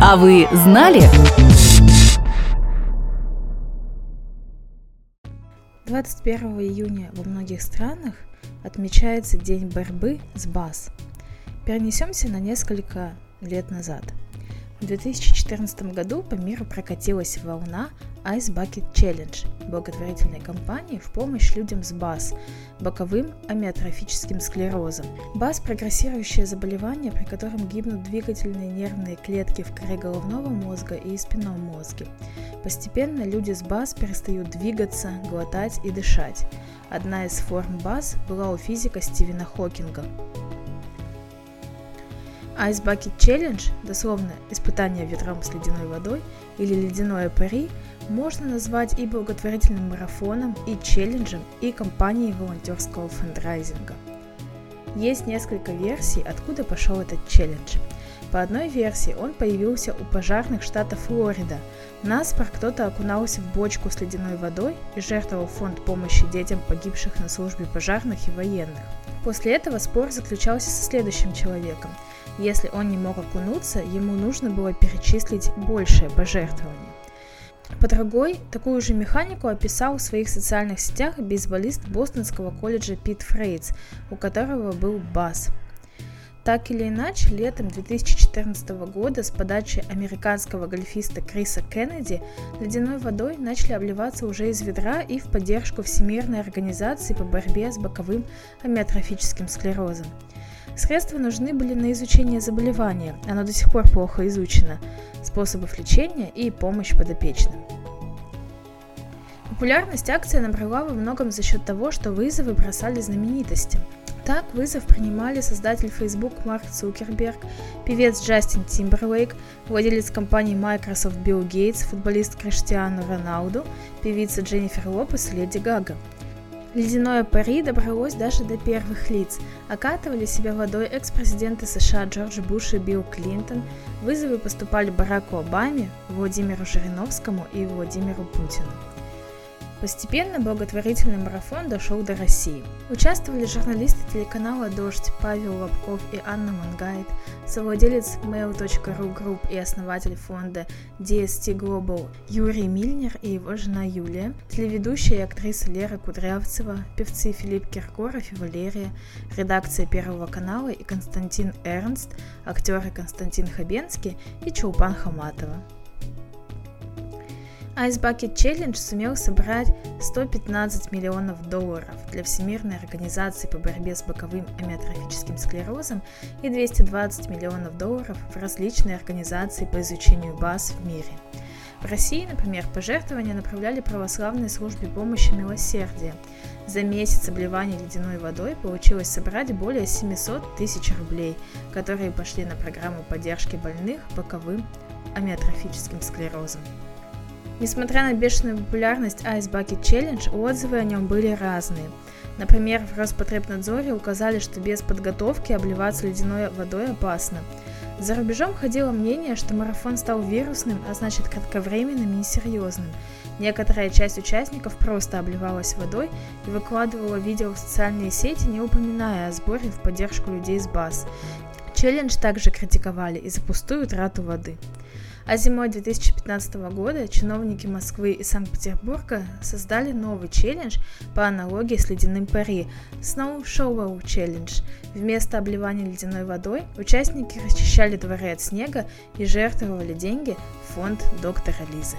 А вы знали? 21 июня во многих странах отмечается День борьбы с БАС. Перенесемся на несколько лет назад. В 2014 году по миру прокатилась волна Ice Bucket Challenge – благотворительной кампании в помощь людям с БАС – боковым амиотрофическим склерозом. БАС – прогрессирующее заболевание, при котором гибнут двигательные нервные клетки в коре головного мозга и спинном мозге. Постепенно люди с БАС перестают двигаться, глотать и дышать. Одна из форм БАС была у физика Стивена Хокинга. Ice Bucket Challenge, дословно испытание ветром с ледяной водой или ледяное пари, можно назвать и благотворительным марафоном, и челленджем, и кампанией волонтерского фандрайзинга. Есть несколько версий, откуда пошел этот челлендж. По одной версии он появился у пожарных штата Флорида. Наспор кто-то окунался в бочку с ледяной водой и жертвовал фонд помощи детям, погибших на службе пожарных и военных. После этого спор заключался со следующим человеком. Если он не мог окунуться, ему нужно было перечислить большее пожертвование. По другой, такую же механику описал в своих социальных сетях бейсболист Бостонского колледжа Пит Фрейдс, у которого был бас. Так или иначе, летом 2014 года с подачи американского гольфиста Криса Кеннеди ледяной водой начали обливаться уже из ведра и в поддержку Всемирной организации по борьбе с боковым амиотрофическим склерозом. Средства нужны были на изучение заболевания, оно до сих пор плохо изучено, способов лечения и помощь подопечным. Популярность акции набрала во многом за счет того, что вызовы бросали знаменитости. Так вызов принимали создатель Facebook Марк Цукерберг, певец Джастин Тимберлейк, владелец компании Microsoft Билл Гейтс, футболист Криштиану Роналду, певица Дженнифер Лопес и Леди Гага – Ледяное пари добралось даже до первых лиц. Окатывали себя водой экс-президенты США Джордж Буш и Билл Клинтон. Вызовы поступали Бараку Обаме, Владимиру Жириновскому и Владимиру Путину. Постепенно благотворительный марафон дошел до России. Участвовали журналисты телеканала «Дождь» Павел Лобков и Анна Мангайт, совладелец mail.ru Group и основатель фонда DST Global Юрий Мильнер и его жена Юлия, телеведущая и актриса Лера Кудрявцева, певцы Филипп Киркоров и Валерия, редакция Первого канала и Константин Эрнст, актеры Константин Хабенский и Чулпан Хаматова. Ice Bucket Challenge сумел собрать 115 миллионов долларов для Всемирной организации по борьбе с боковым амиотрофическим склерозом и 220 миллионов долларов в различные организации по изучению баз в мире. В России, например, пожертвования направляли православной службе помощи милосердия. За месяц обливания ледяной водой получилось собрать более 700 тысяч рублей, которые пошли на программу поддержки больных боковым амиотрофическим склерозом. Несмотря на бешеную популярность Ice Bucket Challenge, отзывы о нем были разные. Например, в Роспотребнадзоре указали, что без подготовки обливаться ледяной водой опасно. За рубежом ходило мнение, что марафон стал вирусным, а значит кратковременным и несерьезным. Некоторая часть участников просто обливалась водой и выкладывала видео в социальные сети, не упоминая о сборе в поддержку людей с БАС. Челлендж также критиковали и за пустую трату воды. А зимой 2015 года чиновники Москвы и Санкт-Петербурга создали новый челлендж по аналогии с ледяным пари – Snow Shovel Challenge. Вместо обливания ледяной водой участники расчищали дворы от снега и жертвовали деньги в фонд доктора Лизы.